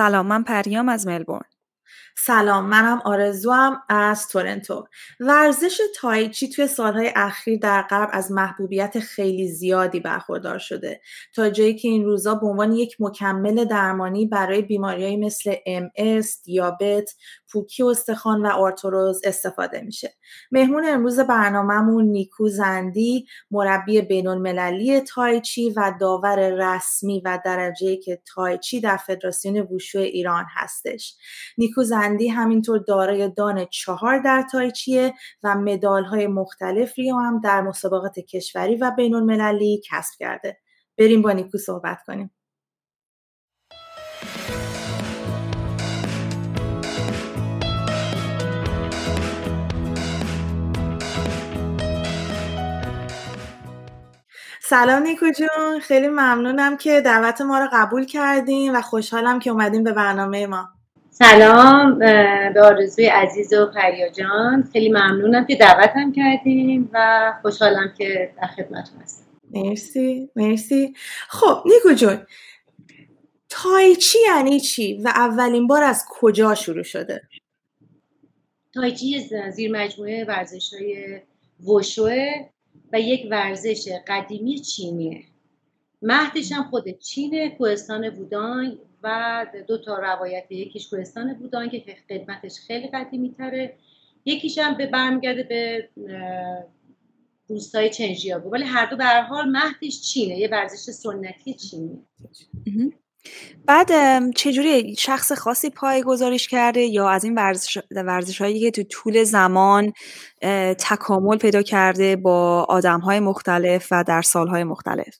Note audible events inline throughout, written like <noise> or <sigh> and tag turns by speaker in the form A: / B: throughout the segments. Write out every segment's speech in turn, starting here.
A: سلام من پریام از ملبورن.
B: سلام منم آرزوام از تورنتو. ورزش تایچی توی سالهای اخیر در غرب از محبوبیت خیلی زیادی برخوردار شده. تا جایی که این روزا به عنوان یک مکمل درمانی برای بیماریهایی مثل MS، دیابت، پوکی استخوان و آرتروز استفاده میشه. مهمون امروز برنامهمون نیکو زندی مربی بین المللی تایچی و داور رسمی و درجه که تایچی در فدراسیون ووشو ایران هستش. نیکو زندی همینطور دارای دان چهار در تایچیه و مدال های مختلفی هم در مسابقات کشوری و بین المللی کسب کرده. بریم با نیکو صحبت کنیم. سلام نیکو جون. خیلی ممنونم که دعوت ما رو قبول کردیم و خوشحالم که اومدیم به برنامه ما.
C: سلام به آرزوی عزیز و پریا جان. خیلی ممنونم که دعوتم کردیم و خوشحالم که در خدمتتون هستم.
B: مرسی مرسی. خب نیکو جون تایچی یعنی چی و اولین بار از کجا شروع شده؟
C: تایچی زیر مجموعه ورزش های وشوه. و یک ورزش قدیمی چینیه. مهدش هم خود چینه کوهستان بودان و دو تا روایت. یکیش کوهستان بودان که خدمتش خیلی قدیمی تره. یکیش هم به برمیگرده به روستای چنجیابو ولی هر دو به هر حال مهدش چینه یه ورزش سنتی چینی
A: بعد چجوری شخص خاصی پای گذاریش کرده یا از این ورزش, ورزش هایی که تو طول زمان تکامل پیدا کرده با آدم های مختلف و در سالهای مختلف؟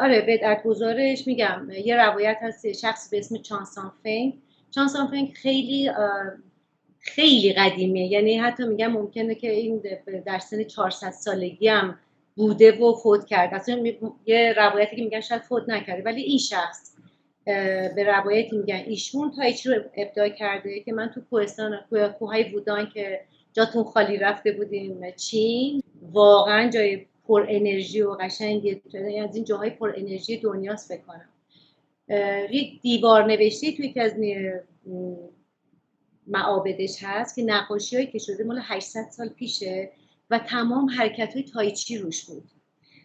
C: آره بدعت گزارش میگم. یه روایت هست شخص به اسم چانسان فنگ. چانسان فنگ خیلی خیلی قدیمیه. یعنی حتی میگم ممکنه که این در سن 400 سالگی هم بوده و فوت کرده اصلا یه روایتی که میگن شاید فوت نکرده ولی این شخص به روایتی میگن. ایشون تایچی رو ابداع کرده که من تو کوهستان کوههای بودان که جاتون خالی رفته بودیم چین واقعا جای پر انرژی و قشنگ از این جاهای پر انرژی دنیاست فکر کنم. یک دیوار نوشته توی که از معابدش هست که نقاشی هایی که شده مال 800 سال پیشه. و تمام حرکت های تایچی روش بود.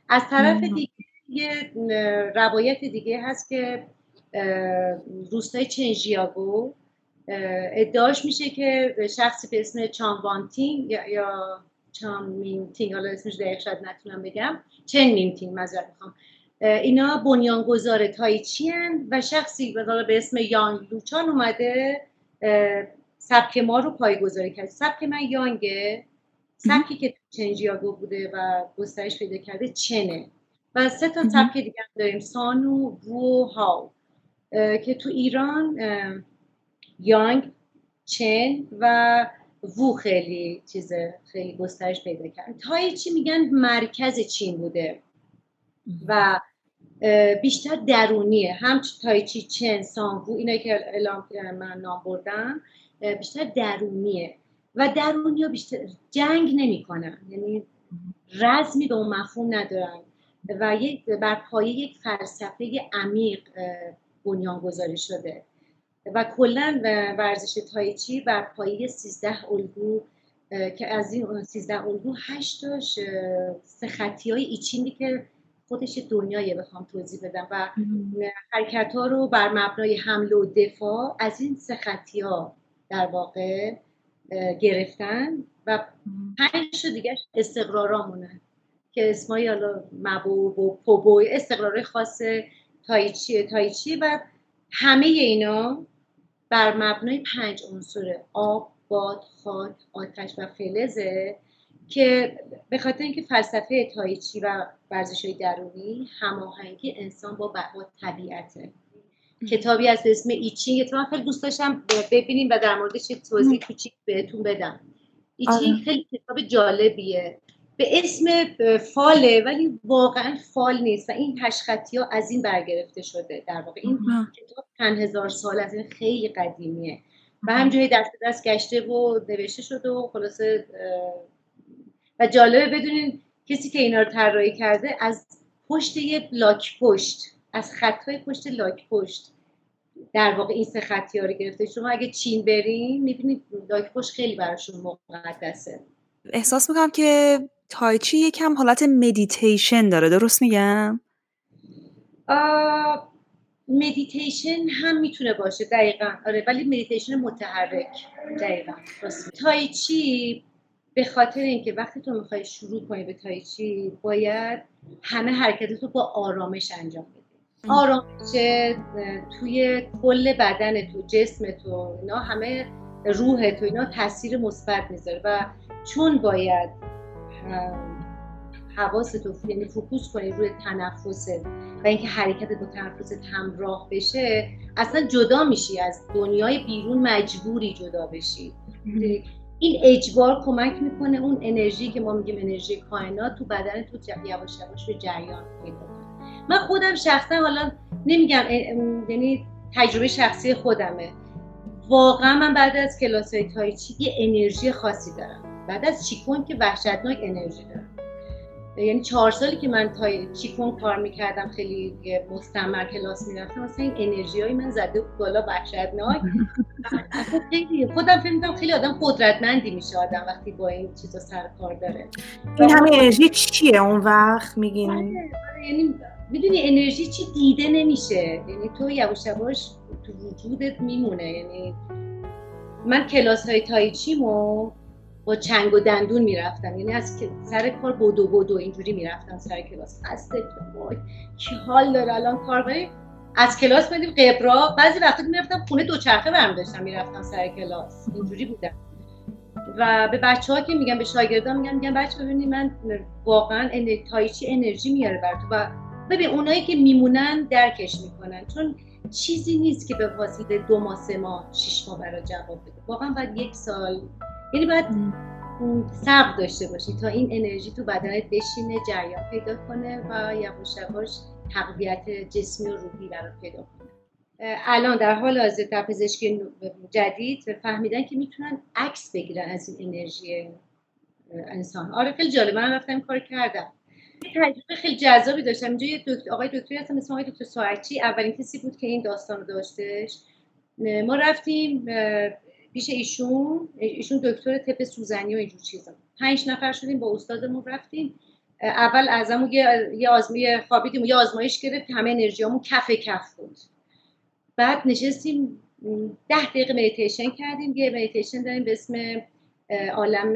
C: از طرف دیگه یه روایت دیگه هست که روستای چنجیاگو ادعاش میشه که شخصی به اسم چانوانتینگ یا, یا چان مینتینگ حالا اسمش دقیق شاید نتونم بگم. چن مینتینگ معذرت می‌خوام. اینا بنیانگذار تایچی و شخصی به اسم یانگ لوچان اومده سبک ما رو پایگذاری کرد. سبک من یانگه. سبکی که چنجیاگو بوده و گسترش پیدا کرده چنه. و سه تا سبک دیگه داریم. سان و وو هاو. که تو ایران یانگ چن و وو خیلی چیز خیلی گسترش پیدا کرد. تای چی میگن مرکز چین بوده. و بیشتر درونیه. هم تایچی چن سانگو اینا که اعلام من نام بردم بیشتر درونیه. و درونیا بیشتر جنگ نمی‌کنن. یعنی رزمی به اون مفهوم ندارن و یک بر پایه یک فلسفه عمیق بنیان گذاری شده. و کلا ورزش تایچی بر پایه 13 الگو که از این 13 الگو 8 تاش سه خطی های ایچینی که خودش دنیای بخوام توضیح بدم. و حرکت ها رو بر مبنای حمله و دفاع از این سه خطی ها در واقع گرفتن و پنج دیگه استقرارامونه که اسمایی حالا مبو و پوبوی استقرار خاص تایچی تایچی و همه اینا بر مبنای پنج عنصر آب باد خاک آتش و فلزه که به خاطر اینکه فلسفه تایچی و ورزش درونی هماهنگی انسان با, با طبیعته. کتابی از اسم ایچینگ. من خیلی دوست داشتم ببینیم و در موردش توضیح کوچیک بهتون بدم. ایچینگ آره. خیلی کتاب جالبیه. به اسم فاله ولی واقعا فال نیست و این هشخطی ها از این برگرفته شده. در واقع این کتاب چند هزار سال از این خیلی قدیمیه. و همجوری دست دست گشته و نوشته شده و خلاصه و جالبه بدونین کسی که اینا رو طراحی کرده از پشت یه لاک پشت. از خطای پشت لاک پشت. در واقع این سه خطی ها رو گرفته. شما اگه چین برین می‌بینید خوش خیلی براشون مقدسه.
A: احساس می‌کنم که تایچی یکم حالت مدیتیشن داره. درست میگم؟
C: مدیتیشن هم می‌تونه باشه. دقیقا. آره ولی مدیتیشن متحرک. دقیقا. تایچی به خاطر اینکه وقتی تو می‌خوای شروع کنی به تایچی باید همه حرکتتو با آرامش انجام بدی. آرامش توی کل بدن تو جسم تو اینا همه روح تو اینا تاثیر مثبت می‌ذاره و چون باید حواستو یعنی فوکوس کنی روی تنفست و اینکه حرکتت با تنفست همراه بشه اصلا جدا میشی از دنیای بیرون مجبوری جدا بشی. این اجبار کمک می‌کنه اون انرژی که ما میگیم انرژی کائنات تو بدن تو یواش یواش به جریان پیدا من خودم شخصا حالا نمیگم یعنی تجربه شخصی خودمه. واقعا من بعد از کلاس های تایچی یه انرژی خاصی دارم. بعد از چیکون که وحشتناک انرژی دارم. یعنی چهار سالی که من تا چیکون کار می‌کردم خیلی مستمر کلاس می‌رفتم مثلا این انرژی های من زده بالا وحشتناک. خیلی خودم فکر می‌کنم خیلی آدم قدرتمندی میشه آدم وقتی با این چیزا سر کار داره.
B: این همه انرژی چیه اون وقت میگین؟ آره،
C: آره، یعنی می‌دونی انرژی چی دیده نمیشه. یعنی تو یواش یواش تو وجودت میمونه. یعنی من کلاس های تایچیمو با چنگ و دندون می‌رفتم. یعنی از سر کار بودو بودو اینجوری می‌رفتم سر کلاس. خسته وای. حال داره الان کار بری از کلاس میدیم قبرا. بعضی وقتا می‌رفتم خونه دوچرخه برم داشتم. می‌رفتم سر کلاس. اینجوری بودم. و به بچه ها که میگم به شاگردان میگم میگم بچه ببینید من واقعا تایچی انرژی میاره بر و ببین اونایی که میمونن درکش می‌کنن. چون چیزی نیست که به واسطه دو ماه سه ماه شش ماه برای جواب بده. واقعا باید یک سال یعنی باید صبر داشته باشی تا این انرژی تو بدنت بشینه جریان پیدا کنه و یواش یواش تقویت جسمی و روحی برات پیدا کنه. الان در حال حاضر در پزشکی جدید فهمیدن که می‌تونن عکس بگیرن از این انرژی انسان. آره خیلی جالب. من رفتم کار کردم. تجربه خیلی جذابی داشتم. اینجا یه دکتر آقای دکتری هستم اسم آقای دکتر ساعتی. اولین کسی بود که این داستان رو داشتش. ما رفتیم پیش ایشون. ایشون دکتر تپ سوزنی و اینجور چیزا. پنج نفر شدیم با استادمون رفتیم. اول ازمون یه یه آزمایش خوابیدیم یه آزمایش گرفت. همه انرژیامون کف کف بود. بعد نشستیم ده دقیقه مدیتیشن کردیم. یه مدیتیشن داریم به اسم عالم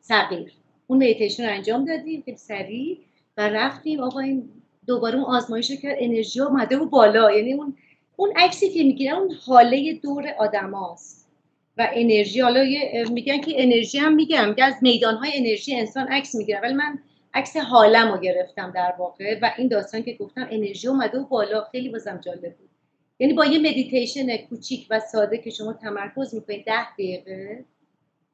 C: صغیر اون مدیتیشن رو انجام دادیم خیلی سریع و رفتیم. آقا این دوباره اون آزمایش رو کرد انرژی اومده و بالا. یعنی اون اون عکسی که می‌گیرن اون هاله دور آدماست. و انرژی حالا میگن که انرژی هم میگم که از میدان های انرژی انسان عکس می‌گیره. ولی من عکس هاله‌م رو گرفتم در واقع و این داستان که گفتم انرژی اومده و بالا. خیلی بازم جالب بود. یعنی با یه مدیتیشن کوچیک و ساده که شما تمرکز می‌کنید ده دقیقه.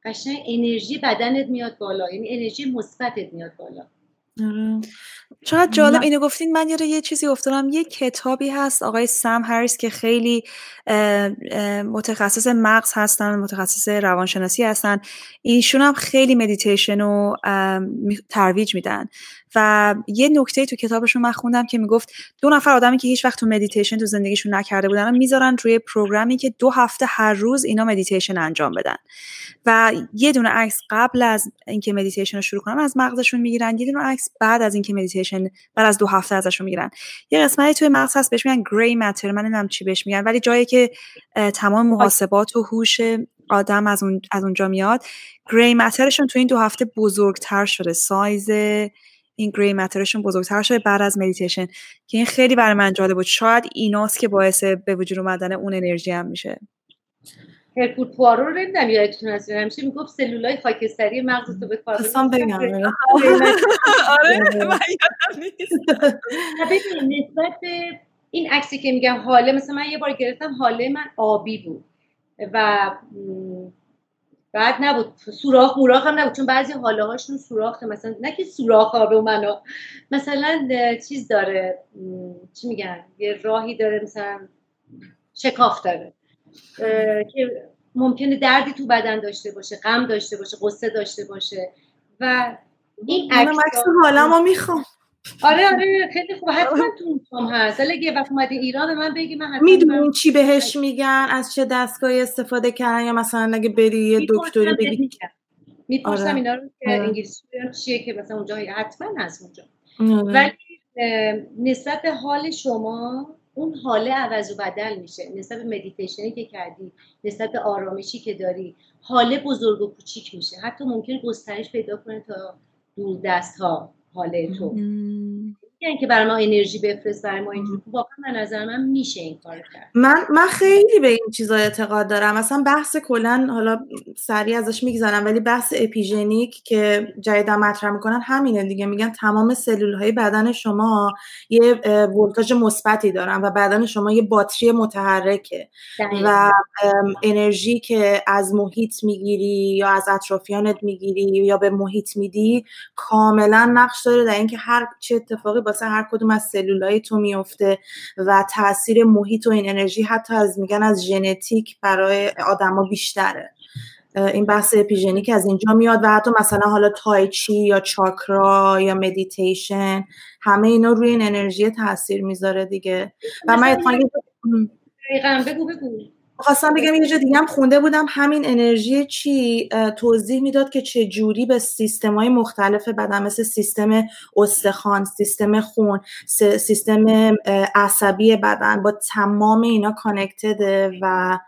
C: قشنگ انرژی بدنت میاد بالا یعنی انرژی مثبتت میاد بالا.
A: آره. چقدر جالب اینو گفتین من یاد یه چیزی افتادم یه کتابی هست آقای سم هریس که خیلی متخصص مغز هستن متخصص روانشناسی هستن. ایشون هم خیلی مدیتیشن رو ترویج میدن. و یه نکته تو کتابشون من خوندم که می‌گفت دو نفر آدمی که هیچ وقت تو مدیتیشن تو زندگیشون نکرده بودن می‌ذارن روی program ی که دو هفته هر روز اینا مدیتیشن انجام بدن. و یه دونه عکس قبل از اینکه مدیتیشن رو شروع کنن از مغزشون می‌گیرن. یه دونه عکس بعد از اینکه مدیتیشن بعد از دو هفته ازشون می‌گیرن. یه قسمتی توی مغز هست بهش میگن gray matter من نمی‌دونم چی بهش میگن ولی جایی که تمام محاسبات و هوش آدم از, اون، از اونجا میاد gray matter شون تو این دو هفته بزرگتر شده. سایز این گری ماترشون بزرگتر شده بعد از مدیتیشن که این خیلی برای من جالب بود. شاید ایناست که باعث به وجود اومدن اون انرژی هم میشه.
C: هرکول پوارو رو نمی‌دونم یادتون هست؟ همیشه می‌گفت سلولای خاکستری مغز تو به کار بگم آره, آره، <laughs> نسبت به این عکسی که میگم حاله مثلا من یه بار گرفتم حاله من آبی بود. و بعد نبود. سوراخ موراخ هم نبود. چون بعضی حاله هاشون سوراخه. مثلا نه که سوراخ آبه منو مثلا چیز داره. چی میگن؟ یه راهی داره. مثلا شکاف داره. که ممکنه دردی تو بدن داشته باشه غم داشته باشه قصه داشته باشه. و این
B: عکس حالا ما می‌خوام.
C: آره آره خیلی خوب. حتما تو اون هست. ولی اگه وقت اومدی ایران من بگی من حتما
B: می‌دونین چی بهش میگن؟ از چه دستگاهی استفاده کردن؟ یا مثلا اگه بری یه دکتری بگی
C: می‌پرسم آره. اینا رو که آره. انگلیسی چیه که مثلا اونجا حتما هست اونجا. آره. ولی نسبت به حال شما اون حاله عوض و بدل میشه. نسبت به مدیتیشنی که کردی نسبت به آرامشی که داری حاله بزرگ و کوچیک میشه. حتی ممکن گسترش پیدا کنه تا دور دست ها حاله تو یعنی که برای ما انرژی بفرست برای ما اینجوری. واقعا من نظر من میشه این کار کرد.
B: من من خیلی به این چیزا اعتقاد دارم. مثلا بحث کلا حالا سریع ازش میگذرم ولی بحث اپیژنیک که جدیدا مطرح می‌کنن همینه دیگه. میگن تمام سلول های بدن شما یه ولتاژ مثبتی دارن و بدن شما یه باتری متحرکه. و انرژی که از محیط می‌گیری یا از اطرافیانت می‌گیری یا به محیط میدی کاملا نقش داره در اینکه هر چه اتفاقی واسه هر کدوم از سلولای تو میفته و تاثیر محیط و این انرژی حتی از میگن از ژنتیک برای آدما بیشتره. این بحث epigenetic از اینجا میاد و حتی مثلا حالا تایچی یا چاکرا یا مدیتیشن همه اینا روی این انرژی تاثیر می‌ذاره دیگه. و من
C: بگو بگو.
B: خواستم بگم یه دیگه هم خونده بودم. همین انرژی چی؟ توضیح می‌داد که چه جوری به سیستم های مختلف بدن مثل سیستم استخوان سیستم خون سیستم عصبی بدن با تمام اینا کانکتده و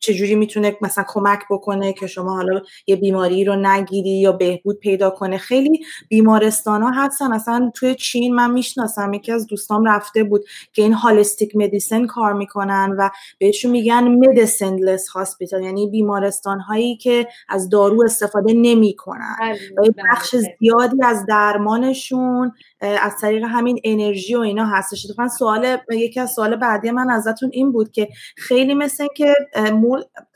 B: چجوری می‌تونه مثلا کمک بکنه که شما حالا یه بیماری رو نگیری یا بهبود پیدا کنه؟ خیلی بیمارستان ها هستن. اصلا توی چین من می‌شناسم یکی از دوستام رفته بود که این هالستیک مدیسن کار می‌کنن و بهشون میگن مدیسنلس هاسپیتال یعنی بیمارستان هایی که از دارو استفاده نمی‌کنن. بله، و بخش بله. زیادی از درمانشون از طریق همین انرژی و اینا هستش. اتفاقا سوال یکی از سوال بعدی من ازتون این بود که خیلی مثل که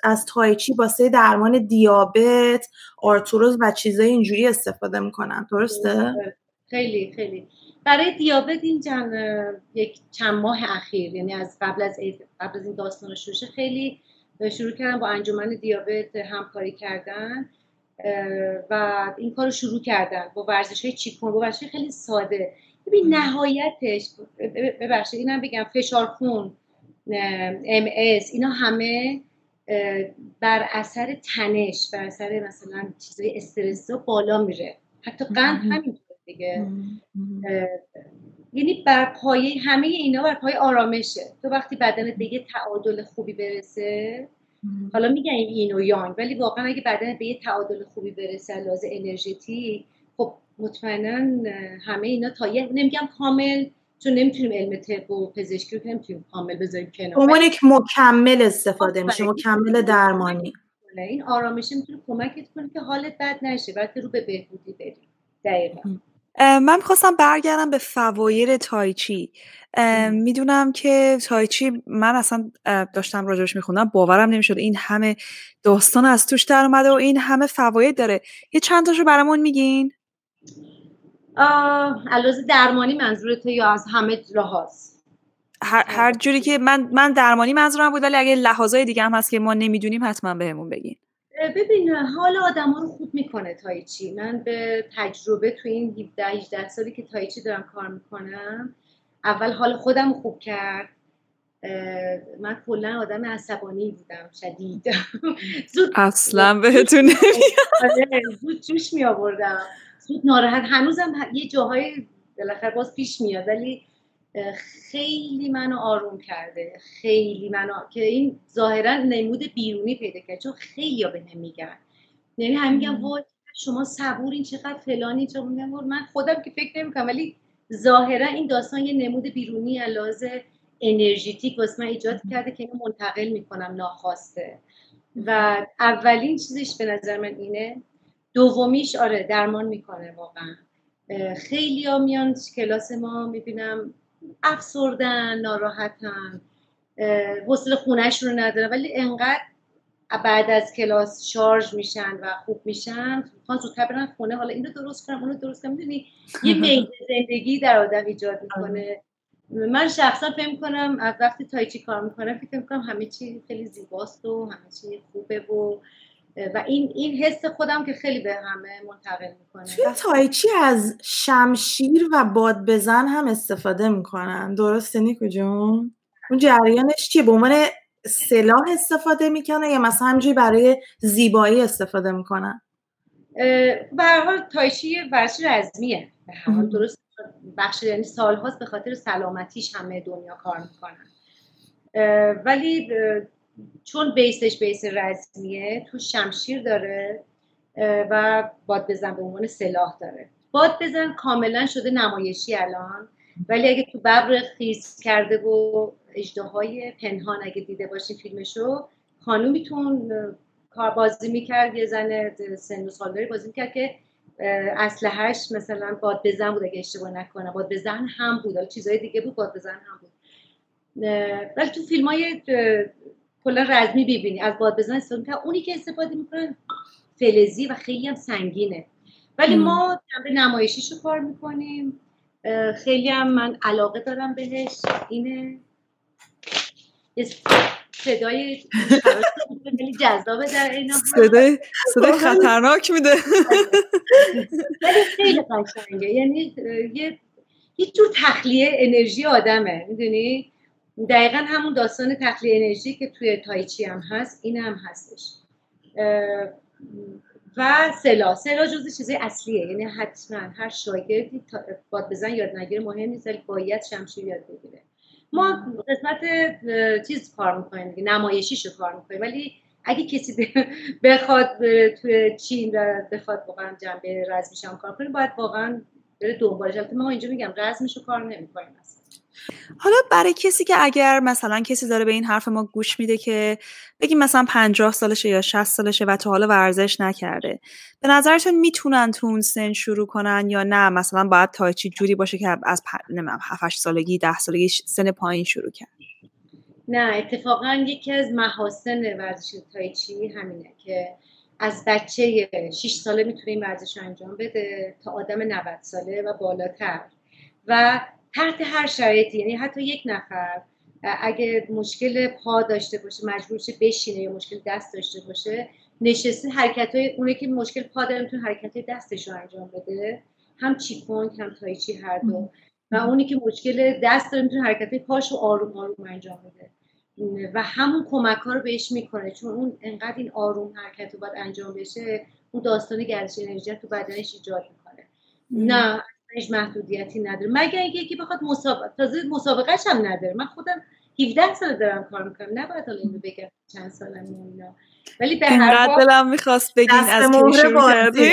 B: از تایچی واسه درمان دیابت آرتوروز و چیزای اینجوری استفاده می‌کنن. درسته؟
C: خیلی خیلی. برای دیابت این چند یک چند ماه اخیر یعنی از قبل از قبل از این داستان شوشه خیلی شروع کردن با انجمن دیابت همکاری کردن. و این کار رو شروع کردن. با ورزش های چیکون با ورزش خیلی ساده. ببین نهایتش ببخشید اینم بگم فشار خون ام اینا همه بر اثر تنش بر اثر مثلا چیزای استرس بالا میره. حتی قند همینطور دیگه. یعنی بر پایه همه اینا بر پایه آرامشه. تو وقتی بدنت به یه تعادل خوبی برسه حالا میگن این و یانگ ولی واقعا اگه بدنت به یه تعادل خوبی برسه لازم انرژیتی خب مطمئنا همه اینا تا یه نمیگم کامل چون نمی‌تونیم علم طب و پزشکی رو نمی‌تونیم کامل بذاریم کنار.
B: اون یک مکمل استفاده میشه مکمل درمانی.
C: این آرامش می‌تونه کمکت کنه که حالت بد نشه بلکه رو به بهبودی بری دقیقا.
A: من خواستم برگردم به فوایر تایچی می‌دونم که تایچی من اصلا داشتم راجبش میخوندم باورم نمی‌شد. این همه داستان از توش در اومده و این همه فواید داره. یه چند تاشو برامون میگین؟
C: علاوه درمانی منظورته یا از همه لحاظ؟
A: هر, هر جوری که من من درمانی منظورم بود ولی اگه لحاظای دیگه هم هست که ما نمی‌دونیم حتما بهمون بگین.
C: ببین حال آدم ها رو خوب می‌کنه تایچی. من به تجربه تو این 17 18 سالی که تایچی دارم کار می‌کنم اول حال خودم خوب کرد. من کلا آدم عصبانی بودم شدید. <laughs>
A: زود اصلا بهتون نمیاد.
C: آره، زود جوش می آوردم زود ناراحت. هنوزم یه جاهای بالاخره باز پیش میاد ولی خیلی منو آروم کرده. خیلی منو که این ظاهرا نمود بیرونی پیدا کرد چون خیلی به نمیگن یعنی هم میگن وای شما صبورین چقدر فلانی چون من خودم که فکر نمی‌کنم ولی ظاهرا این داستان یه نمود بیرونی علاوه انرژیتیک واسه من ایجاد کرده که اینو منتقل می‌کنم ناخواسته. و اولین چیزش به نظر من اینه دومیش آره درمان می‌کنه واقعا. خیلی ها میان کلاس ما می‌بینم افسردن ناراحتن حوصله خونش رو ندارن. ولی انقدر بعد از کلاس شارژ میشن و خوب میشن می‌خوان زودتر برن خونه. حالا اینو درست کنم اونو درست کنم. می‌دونی یه <laughs> میل زندگی در آدم ایجاد می‌کنه. من شخصا فکر کنم از وقتی تایچی کار می‌کنم فکر می‌کنم همه چی خیلی زیباست و همه چی خوبه و و این این حس خودم که خیلی به همه منتقل می‌کنه.
B: توی تایچی از شمشیر و باد بزن هم استفاده می‌کنن. درسته نیکو جون؟ اون جریانش چیه؟ به عنوان سلاح استفاده می‌کنه یا مثلا همجوری برای زیبایی استفاده می‌کنن؟
C: به هر حال تایچی ورزش رزمیه. به هر حال درست بخش یعنی سالهاست به خاطر سلامتیش همه دنیا کار می‌کنن. ولی چون بیسش بیس رزمیه تو شمشیر داره و باد بزن به عنوان سلاح داره. باد بزن کاملا شده نمایشی الان ولی اگه تو ببر خیز کرده و های پنهان اگه دیده باشین فیلمشو خانومیتون کار بازی می‌کرد یه زن سن و سالداری بازی می‌کرد که اسلحهش مثلا باد بزن بود اگه اشتباه نکنم. باد بزن هم بود چیزای دیگه بود باد بزن هم بود. ولی تو فیلم های کلا رزمی ببینی. از باد بزن استفاده اونی که استفاده می‌کنن فلزی و خیلی هم سنگینه. ولی ما جنبه نمایشیشو کار می‌کنیم. خیلی هم من علاقه دارم بهش. اینه صدای خیلی جذابه در این
A: صدای صدای خطرناک میده.
C: ولی خیلی قشنگه. یعنی یه یه جور تخلیه انرژی آدمه. می‌دونی؟ دقیقا همون داستان تخلیه انرژی که توی تایچی هم هست این هم هستش. و سلا. سلا جزء چیزای اصلیه یعنی حتما هر شاگردی باد بزن یاد نگیره. مهم نیست ولی باید شمشیر یاد بگیره. ما قسمت چیز کار می‌کنیم دیگه نمایشیشو کار می‌کنیم. ولی اگه کسی بخواد توی چین و بخواد واقعا جنبه رزمیش هم کار کنه باید واقعا بره دنبالش. ما اینجا میگم رزمشو کار نمی‌کنیم
A: حالا برای کسی که اگر مثلا کسی داره به این حرف ما گوش میده که بگیم مثلا پنجاه سالشه یا 60 سالشه و تا حالا ورزش نکرده به نظرتون می‌تونن تو اون سن شروع کنن یا نه؟ مثلا باید تایچی جوری باشه که از نمی‌دونم 7 سالگی 10 سالگی سن پایین شروع کرد؟
C: نه اتفاقا یکی از محاسن ورزش تایچی همینه که از بچه 6 ساله می‌تونه این ورزش انجام بده تا آدم 90 ساله و بالاتر. و تحت هر شرایطی یعنی حتی یک نفر اگه مشکل پا داشته باشه مجبور شه بشینه یا مشکل دست داشته باشه نشسته حرکت های اونه که مشکل پا داره می‌تونه حرکت های دستش رو انجام بده. هم چیپونگ هم تایچی هر دو. و اونی که مشکل دست داره می‌تونه حرکت های پاش رو آروم آروم انجام بده. و همون کمک ها رو بهش می‌کنه. چون اون انقدر این آروم حرکت رو باید انجام بشه اون داستان گردش انرژی تو بدنش ایجاد می‌کنه. نه هیچ محدودیتی نداره. مگر اینکه یکی بخواد مسابقه تازه مسابقهش هم نداره. من خودم 17 سال دارم کار می‌کنم. نباید حالا اینو بگم چند سالم اینا. ولی به هر
A: حال دلم می‌خواست بگین از کی شروع کردی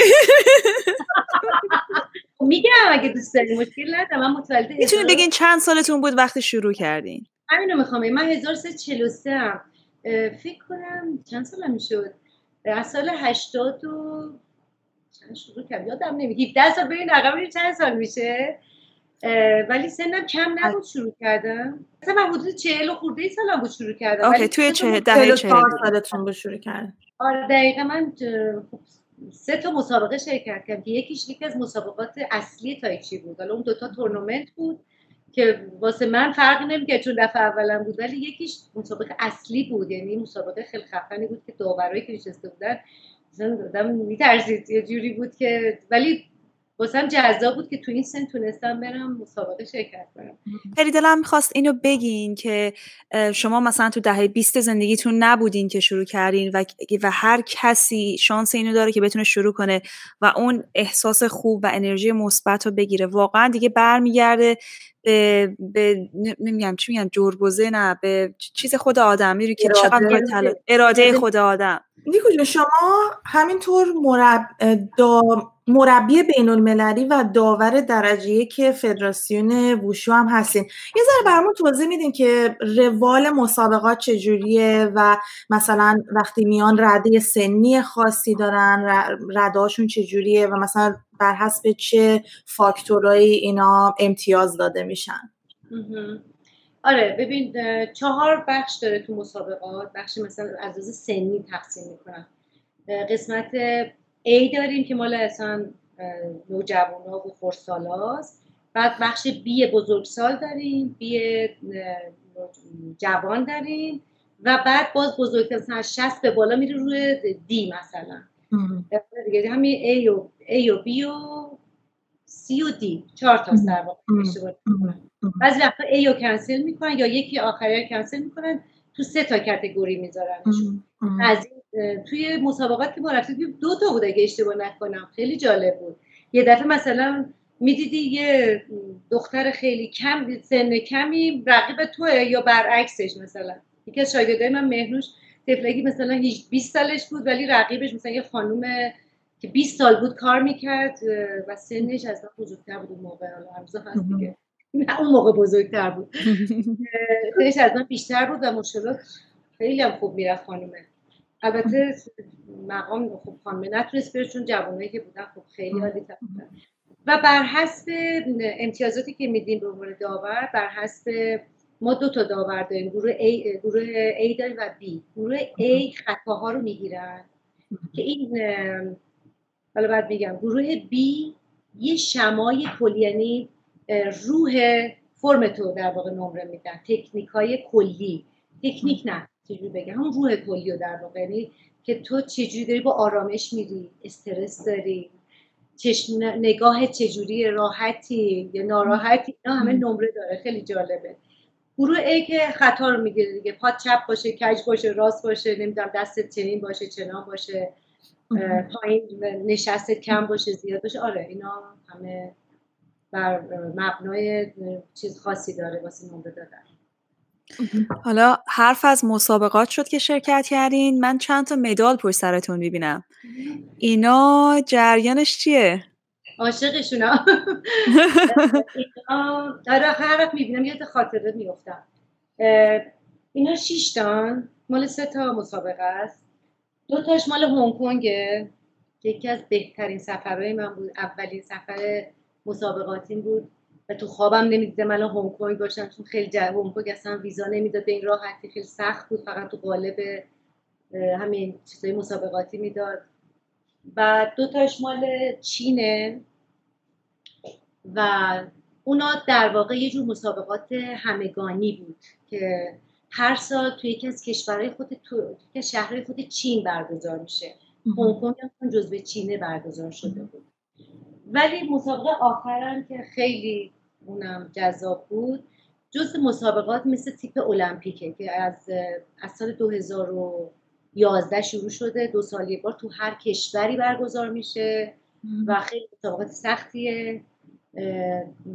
C: میگم اگه دوست داری مشکل ندارم. من متولد
A: می‌تونی بگین چند سالتون بود وقتی شروع کردین؟
C: همینو می‌خوام من 1343 ام. فکر کنم چند سالم می‌شد؟ از سال 80 و شروع کردم یادم نمیاد 17 سال ببین رقم چند سال میشه؟ ولی سنم کم نبود شروع کردم. مثلا من حدود 40 خورده سالم بود شروع کردم.
A: اوکی توی چه دهه 40
B: سالتون بود شروع کردم.
C: آره دقیقا من سه تا مسابقه شرکت کردم که یکیش یکی از مسابقات اصلی تایچی بود. حالا اون دوتا تورنمنت بود که واسه من فرقی نمی‌کرد چون دفعه اولم بود. ولی یکیش مسابقه اصلی بود. یعنی مسابقه خیلی خفنی بود که داورایی که نشسته بودن مثلا آدم میترسید. یه جوری بود که ولی واسم جذاب بود که تو این سن تونستم برم مسابقه شرکت کنم.
A: خیلی دلم می‌خواست اینو بگین که شما مثلا تو دهه 20 زندگیتون نبودین که شروع کردین و, و هر کسی شانس اینو داره که بتونه شروع کنه و اون احساس خوب و انرژی مثبت رو بگیره. واقعا دیگه برمیگرده به, به نمیگم چی میگن جربوزه نه به چیز خود آدم میری که چقدر اراده خود آدم.
B: نیکو شما همینطور مرب... دا... مربی بین المللی و داور درجه که فدراسیون ووشو هم هستین. یه ذره برامون توضیح میدین که روال مسابقات چجوریه و مثلا وقتی میان رده سنی خاصی دارن رداشون چجوریه و مثلا بر حسب چه فاکتورایی اینا امتیاز داده میشن.
C: آره ببین چهار بخش داره تو مسابقات. بخش مثلا از سنی تقسیم می‌کنن. قسمت A داریم که مال اصلا نوجوانا و خورسالاست. بعد بخش B بزرگسال داریم B جوان داریم. و بعد باز بزرگتر مثلا از 60 به بالا میره روی دی مثلا. دیگه همین A و A و B و C و D. چهار تا در واقع بعضی وقتا A رو کنسل می‌کنن یا یکی آخری رو کنسل می‌کنن تو سه تا کاتگوری میذارنشون. از توی مسابقات که ما رفتیم دو تا بود اگه اشتباه نکنم. خیلی جالب بود. یه دفعه مثلا می‌دیدی یه دختر خیلی کم سن کمی رقیب توه یا برعکسش مثلا. یکی از شاگردای من مهنوش طفلگی مثلا 20 سالش بود ولی رقیبش مثلا یه خانوم که 20 سال بود کار می‌کرد و سنش از من بزرگتر بود اون موقع. حالا هست دیگه. اون موقع بزرگتر بود. <laughs> سنش از من بیشتر بود و مشکلات خیلی هم خوب می‌رفت خانومه. البته مقام خوب خانمه نتونست بره چون جوانایی که بودن خب خیلی عالی و بر حسب امتیازاتی که میدیم به عنوان داور بر حسب ما دو تا داور داریم گروه A, گروه A داریم و B. گروه A خطاها رو می‌گیرن. که این حالا بعد میگم گروه B یه شمای کلی یعنی روح فرم تو در واقع نمره میدن. تکنیک های کلی. تکنیک نه. چجوری بگم همون روح کلی در واقع. یعنی که تو چجوری داری با آرامش میری استرس داری چشم نگاه چجوری راحتی یا ناراحتی اینا همه نمره داره. خیلی جالبه. گروه ای که خطا رو می‌گیره دیگه. پات چپ باشه کج باشه راست باشه نمی‌دونم دست چنین باشه چنان باشه. پایین نشست کم باشه زیاد باشه. آره اینا همه بر مبنای چیز خاصی داره واسه نمره دادن.
A: حالا حرف از مسابقات شد که شرکت کردین. من چند تا مدال پشت سرتون می‌بینم. اینا جریانش چیه؟
C: عاشقشونا. اینا آره هر وقت می‌بینم یاد خاطره میفتم اینا شیشتان مال سه تا مسابقه است. دو تاش مال هنگ کنگه. یکی از بهترین سفرهای من بود. اولین سفر مسابقاتیم بود. و تو خوابم نمی‌دیدم من هنگ کنگ باشم چون خیلی جا هنگ کنگ اصلا ویزا نمی‌داد به این راحتی خیلی سخت بود فقط تو قالب همین چیزای مسابقاتی می‌داد. و دو تاش مال چینه و اونا در واقع یه جور مسابقات همگانی بود که هر سال توی یکی از کشورهای خود تو که شهرهای خود چین برگزار میشه. هنگ کنگ هم جزو چینه برگزار شده بود. ولی مسابقه آخرم که خیلی اونم جذاب بود جز مسابقات مثل تیپ المپیکه که از از سال 2011 شروع شده دو سال یک بار تو هر کشوری برگزار میشه و خیلی مسابقات سختیه.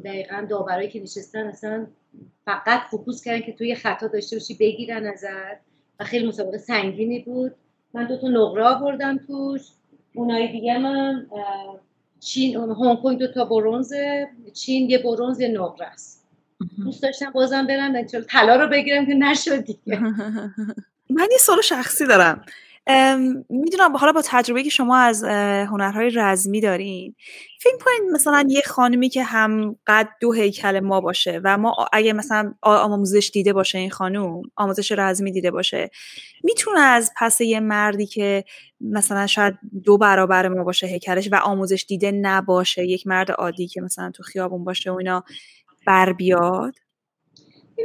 C: دقیقا داورایی که نشستن اصلا فقط فوکوس کردن که توی خطا داشته باشی بگیرن ازت و خیلی مسابقه سنگینی بود. من دو تا نقره آوردم توش. اونای دیگه من چین هنگ کنگ دو تا برونز چین یه برونز یه نقره است. دوست داشتم بازم برم طلا رو بگیرم که نشد دیگه. <laughs>
A: من یه سوال شخصی دارم. می‌دونم حالا با تجربه که شما از هنرهای رزمی دارین فکر کنید مثلا یه خانمی که هم قد دو هیکل ما باشه و ما اگه مثلا آموزش دیده باشه این خانوم آموزش رزمی دیده باشه می‌تونه از پس یه مردی که مثلا شاید دو برابر ما باشه هیکلش و آموزش دیده نباشه یک مرد عادی که مثلا تو خیابون باشه و اینا بر بیاد؟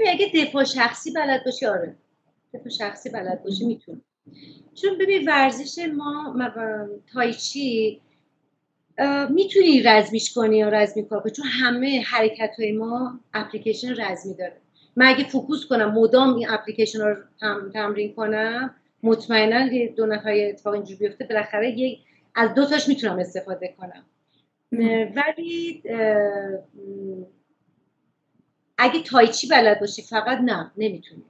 C: اگه دفاع شخصی بلد باشه آره. دفاع شخصی بلد باشه می‌تونه. چون ببین ورزش ما تایچی می‌تونی رزمیش کنی یا رزمی کار کنی چون همه حرکت های ما اپلیکیشن رزمی داره. من اگه focus کنم مدام این اپلیکیشن رو تمرین کنم مطمئنا دو نفر اتفاق اینجوری بیفته بالاخره یک از دو تاش می‌تونم استفاده کنم. ولی اگه تایچی بلد باشی فقط نه نمی‌تونی.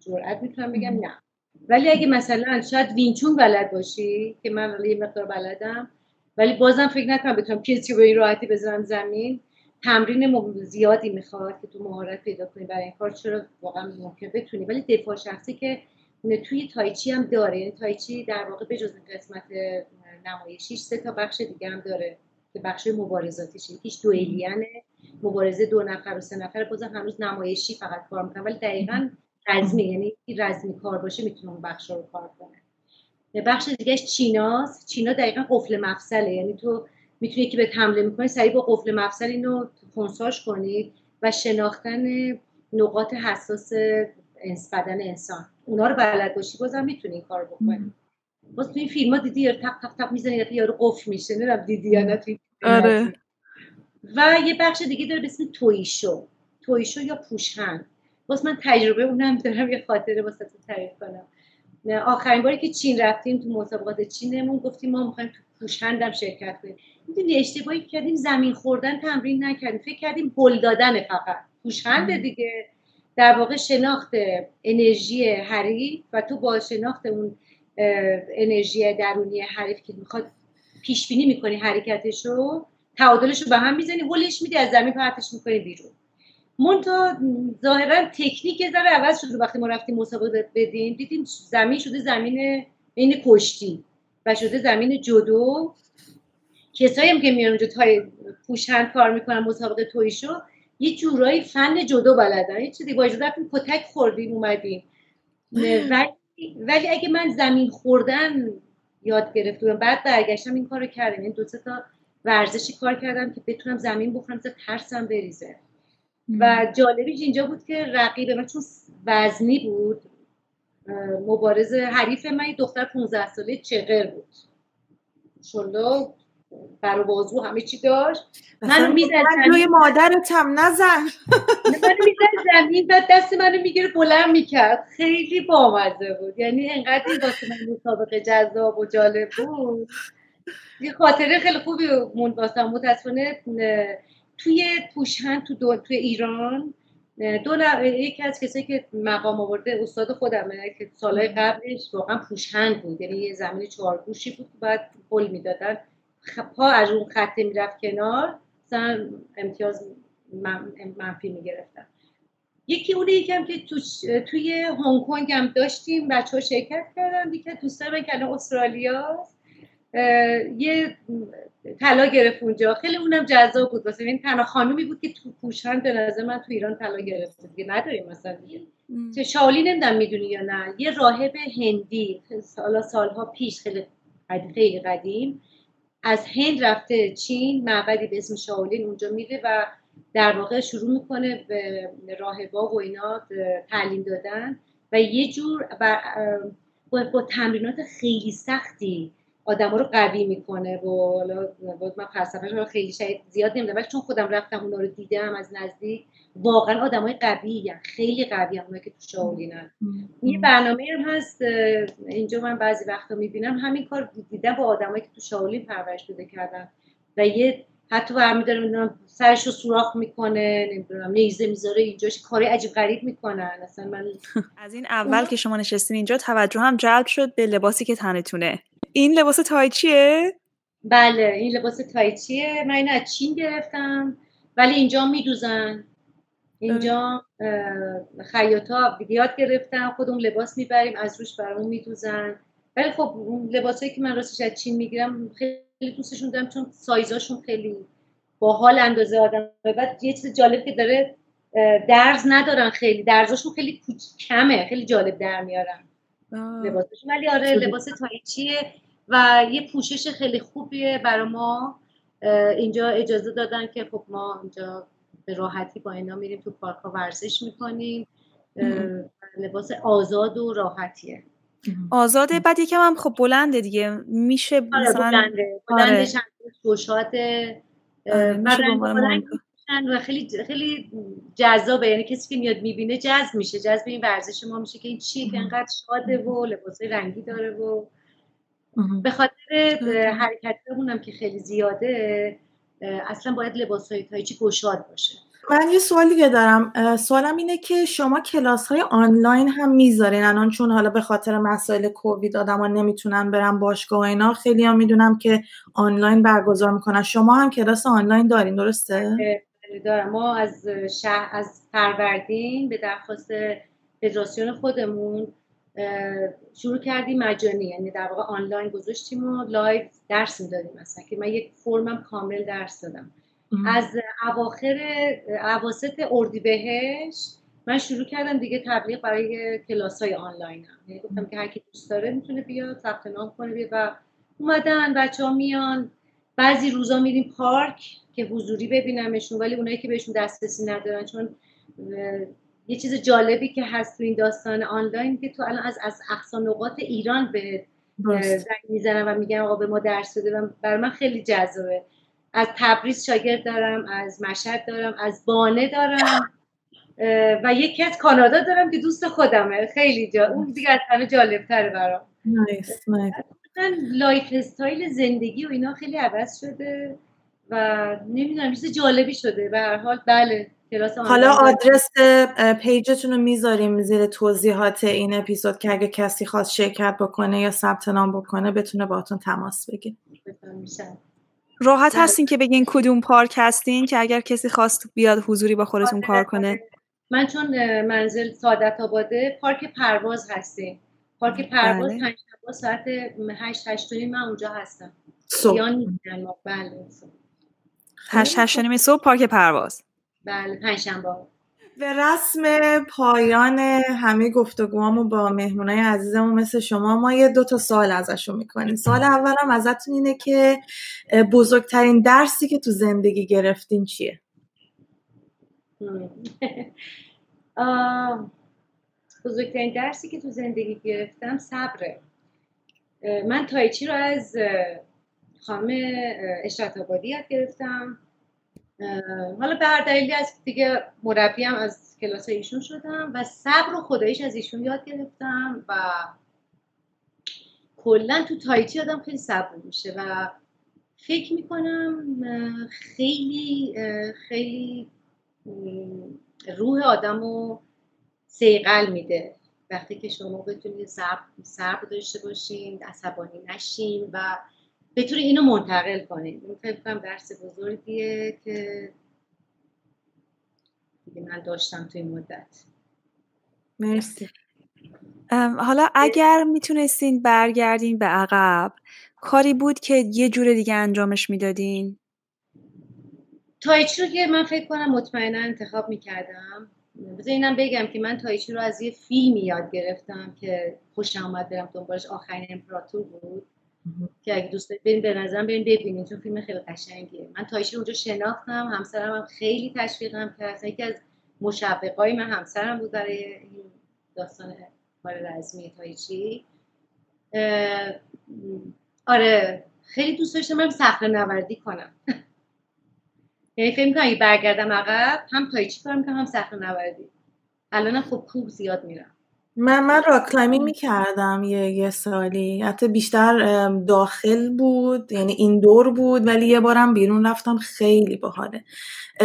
C: جرأت می‌تونم بگم نه. ولی اگه مثلا شاید وینچون بلد باشی که من یه مقدار بلدم ولی بازم فکر نکنم بتونم کسی به این راحتی بزنم زمین. تمرین زیادی می‌خواد که تو مهارت پیدا کنی برای این کار چرا واقعا ممکن بتونی؟ ولی دفاع شخصی که توی تایچی هم داره. یعنی تایچی در واقع به جز قسمت نمایشیش سه تا بخش دیگه هم داره که بخش مبارزاتیش. یکیش دوئلیانه. مبارزه دو نفر و سه نفر بازم هنوز نمایشی فقط کار می‌کنن ولی دقیقا رزمی یعنی رزمی کار باشه می‌تونه اون بخش رو کار کنه. بخش دیگهش چیناست. چینا دقیقا قفل مفصله. یعنی تو می‌تونی که به حمله می‌کنی سریع با قفل مفصل اینو خونساش کنید و شناختن نقاط حساس بدن انسان. اونا رو بلد باشی بازم می‌تونی این کار بکنی. باز تو این فیلم ها دیدی یارو تق تق تق می‌زنی یارو قفل میشه. نمی‌دونم دیدی یا نه
A: آره.
C: و یه بخش دیگه داره به اسم تویشو تویشو یا پوشهند. باز من تجربه اونم دارم یه خاطره واسه تعریف کنم. آخرین باری که چین رفتیم تو مسابقات چینمون گفتیم ما می‌خوایم تو شرکت کنیم. می‌دونی اشتباهی کردیم زمین خوردن تمرین نکردیم. فکر کردیم هل دادن فقط. پوشهند دیگه. در واقع شناخت انرژی حریف و تو با شناخت اون انرژی درونی حریف که می‌خواد پیش بینی می‌کنی حرکتش رو تعادلش رو به هم می‌زنی. هلش میدی از زمین پرتش می‌کنی بیرون. مونتا ظاهرا تکنیک ذره عوض شده وقتی ما رفتیم مسابقه بدیم. دیدیم زمین شده زمین بین کشتی و شده زمین جدو. کسایی هم که میان اونجا تای پوشند کار می‌کنن مسابقه تویشو یه جورایی فن جدو بلدن. یه چیزی با اجازه رفتیم کتک خوردیم اومدیم. ولی ولی اگه من زمین خوردن یاد گرفتم بعد برگشتم این کارو کردم. این دو تا ورزشی کار کردم که بتونم زمین بخورم تا ترسم بریزه. و جالبیش اینجا بود که رقیب من چون وزنی بود مبارز حریف من یه دختر 15 ساله چغر بود. شلو بر بازو همه چی داشت.
B: من می‌زد روی مادرتم نزن.
C: من می‌زد زمین و دست منو می‌گیره بلند می‌کرد. خیلی بامزه بود. یعنی انقدر این واسه من مسابقه جذاب و جالب بود. یه خاطره خیلی خوبی موند واسه متاسفانه توی پوشهن تو دو... توی ایران دو یکی از کسایی که مقام آورده استاد خودمه که سالهای قبلش واقعا پوشهند بود. یعنی یه زمین چهارگوشی بود که بعد پل می‌دادن. پا از اون خطه می‌رفت کنار مثلا امتیاز منفی می‌گرفتن. یکی اونه یکم که تو توی هنگ کنگ هم داشتیم بچه ها شرکت کردن دیگه دوستان من که استرالیا یه طلا گرفت اونجا. خیلی اونم جذاب بود. واسه این تنها خانومی بود که تو پوشن به نظر من تو ایران طلا گرفته. دیگه نداریم مثلا چه شاولی نمی‌دونم می‌دونی یا نه. یه راهب هندی. سالا سالها پیش خیلی خیلی قدیم. از هند رفته چین معبدی به اسم شاولین اونجا میره و در واقع شروع می‌کنه به راهبا و اینا تعلیم دادن. و یه جور با, با تمرینات خیلی سختی آدم رو قوی می‌کنه و حالا من فلسفهش رو خیلی شاید زیاد نمی‌دونم ولی چون خودم رفتم اونا رو دیدم از نزدیک واقعا آدمای قوی خیلی قوی هم که تو شاولینن یه برنامه هم هست اینجا من بعضی وقتا می‌بینم همین کار دیدم با آدمایی که تو شاولین پرورش پیدا کردن. و یه حتی برمیداره می‌دونم سرش رو سوراخ می‌کنه نمی‌دونم نیزه می‌ذاره اینجاش کاری عجیب غریب می‌کنن. اصلا من <laughs>
A: از این اول که شما نشستین اینجا توجه هم جلب شد به لباسی که تنتونه. این لباس تایچیه
C: بله این لباس تایچیه من این از چین گرفتم ولی اینجا میدوزن. اینجا خیاطا یاد گرفتن خودمون لباس می‌بریم از روش برامون میدوزن. ولی خب لباسایی که من راستش از چین می‌گیرم خیلی دوستشون دارم چون سایزاشون خیلی با حال اندازه آدم. بعد یه چیز جالب که داره درز ندارن خیلی. درزاشون خیلی کمه خیلی جالب در میارن لباسشون ولی آره لباس تایچیه و یه پوشش خیلی خوبیه برای ما. اینجا اجازه دادن که خب ما اینجا به راحتی با اینا میریم تو پارک ها ورزش می‌کنیم. لباس آزاد و راحتیه.
A: آزاده بعد یکم هم خب بلنده دیگه. میشه
C: آره مثلا بلنده. بلندش آره. آره. و خیلی خیلی جذابه. یعنی کسی که میاد می‌بینه جذب میشه. جذب این ورزش ما میشه که این چیه که انقدر شاده و لباس رنگی داره و به خاطر حرکتمون که خیلی زیاده اصلا باید لباس های تایچی گشاد باشه.
B: من یه سوالی که دارم. سوالم اینه که شما کلاس های آنلاین هم می‌ذارین. الان چون حالا به خاطر مسائل کووید آدما نمی‌تونن برن باشگاه و اینا خیلی هم می‌دونم که آنلاین برگزار می‌کنن. شما هم کلاس آنلاین دارین درسته؟
C: دارم. ما از شهر از فروردین به درخواست فدراسیون خودمون شروع کردیم مجانی یعنی در واقع آنلاین گذاشتیم و live درس می‌دادیم مثلا که من یک فرمم کامل درس دادم. از اواخر اواسط اردیبهشت من شروع کردم دیگه تبلیغ برای کلاس های آنلاین هم. یعنی گفتم که هر کی دوست داره می‌تونه بیاد ثبت نام کنه بیاد و اومدن بچه ها میان. بعضی روزا میریم پارک که حضوری ببینمشون ولی اونایی که بهشون دسترسی ندارن چون یه چیز جالبی که هست تو این داستان آنلاین که تو الان از از اقصا نقاط ایران به زنگ می‌زنم و میگم آقا به ما درس داده و برای من خیلی جذابه. از تبریز شاگرد دارم از مشهد دارم از بانه دارم و یکی از کانادا دارم که دوست خودمه. خیلی جا اون دیگه از همه جالب تره برام lifestyle زندگی و اینا خیلی عوض شده و نمی‌دونم چیز جالبی شده. به هر حال بله.
B: حالا آدرس page تون رو می‌ذاریم زیر توضیحات این اپیزود که اگه کسی خواست شرکت بکنه یا ثبت نام بکنه بتونه باتون تماس بگیره.
A: راحت هستین که بگین کدوم پارک هستین که اگر کسی خواست بیاد حضوری با خودتون کار کنه.
C: من چون منزل سعادت آباده پارک پرواز هستیم. پارک پرواز بله. ساعت 8 8 من اونجا هستم. صبح. بله
A: هشت هشت صبح پارک پرواز.
C: بله پنجشنبه.
B: به رسم پایان همه گفتگوامو با مهمونای عزیزمون مثل شما ما یه دو تا سوال ازشون می‌کنیم. سوال اولم ازتون اینه که بزرگترین درسی که تو زندگی گرفتین چیه؟ <laughs>
C: بزرگترین درسی که تو زندگی گرفتم صبره. من تایچی رو از خانم اشرت آبادی یاد گرفتم. حالا به هر دلیلی از دیگه مربیم از کلاس ایشون شدم و صبر و خدایش از ایشون یاد گرفتم و کلا تو تایچی آدم خیلی صبر میشه و فکر می‌کنم خیلی خیلی روح آدم رو سیقل میده. وقتی که شما بتونید صبر داشته باشین عصبانی نشین و بتونی اینو منتقل کنید این فکر کنم درس بزرگیه که دیگه من داشتم تو این مدت.
B: مرسی.
A: حالا اگر می‌تونستین برگردین به عقب کاری بود که یه جور دیگه انجامش می‌دادین؟
C: تایچی رو که من فکر کنم مطمئنا انتخاب می‌کردم. بذار اینم بگم که من تایچی رو از یه فیلمی یاد گرفتم که خوشم آمد برم دنبالش. آخرین امپراتور بود. که اگه دوست دارید بریم به نظرم بریم ببینید چون فیلم خیلی قشنگیه. من تایشی اونجا شناختم همسرم هم خیلی تشویقم کرد. یکی از مشوقای من همسرم بود برای این داستان کار رزمی تایچی آره خیلی دوست داشتم من صخره نوردی کنم. <laughs> یعنی فکر می‌کنم اگه برگردم عقب هم تایچی کار می‌کنم هم صخره نوردی. الان خب کوه زیاد میرم.
B: من من rock climbing می‌کردم یه یه سالی. حتی بیشتر داخل بود یعنی indoor بود ولی یه بارم بیرون رفتم خیلی باحاله.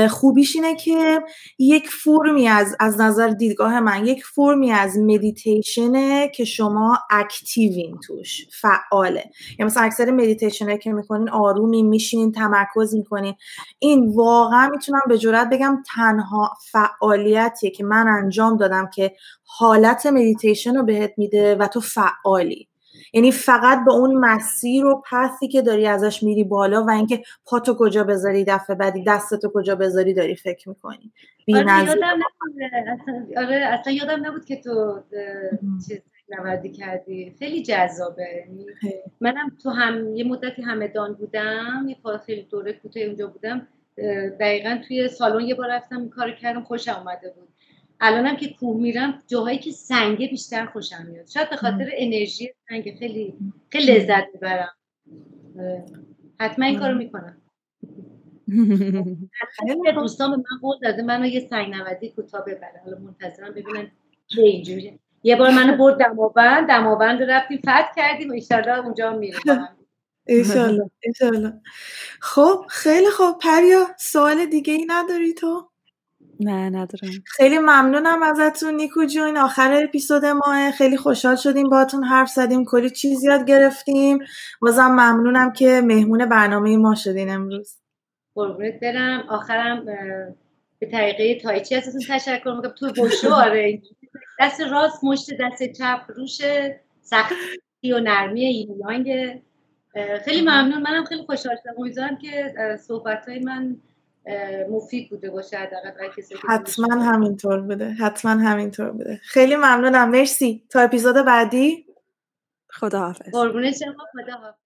B: خوبیش اینه که یک فرمی از از نظر دیدگاه من یک فرمی از مدیتیشنه که شما activity ان توش فعاله. یعنی مثلا اکثر مدیتیشنه که می‌کنین آرومی میشینین تمرکز می‌کنین. این واقعا می‌تونم به جرات بگم تنها فعالیتیه که من انجام دادم که حالت مدیتیشن رو بهت میده و تو فعالی. یعنی فقط به اون مسیر و path ی که داری ازش میری بالا و اینکه پاتو کجا بذاری دفعه بعدی دستتو کجا بذاری داری فکر می‌کنی.
C: آره یادم نبود آره اصلا یادم نبود که تو چیز نوردی کردی. خیلی جذابه. یعنی منم تو هم یه مدتی همدان بودم یه خیلی دوره کوتاه اونجا بودم. دقیقا توی سالن یه بار رفتم کار کردم خوشم آمده بود. الانم که کوه میرم جاهایی که سنگه بیشتر خوشم میاد. شاید به خاطر انرژی سنگ خیلی خیلی لذت می‌برم. حتما این کارو می‌کنم. دوستان به من قول داده منو یه سنگ نودی کوتاه ببره. حالا منتظرم ببینم چه اینجوری یه بار منو برد دماوند دماوند رفتیم فتح کردیم و ایشالله اونجا میریم.
B: ایشالله ایشالله خب خیلی خوب. پریا سوال دیگه ای نداری تو؟
A: نه ندارم.
B: خیلی ممنونم ازتون نیکو جون. آخر اپیزود ماه. خیلی خوشحال شدیم باهاتون حرف زدیم. کلی چیز یاد گرفتیم. بازم ممنونم که مهمون برنامه ما شدین امروز.
C: قربونت برم. آخرم به طریقه تایچی ازتون تشکر می‌کنم. تو بوشو آره دست راست مشت دست چپ روش سختی و نرمی یانگ خیلی ممنون. منم خیلی خوشحال شدم. امیدوارم که صحبت های من مفید بوده باشه
B: حتما همینطور بوده. حتما همینطور بوده. خیلی ممنونم. مرسی. تا اپیزود بعدی.
A: خداحافظ.
C: قربون شما. خداحافظ.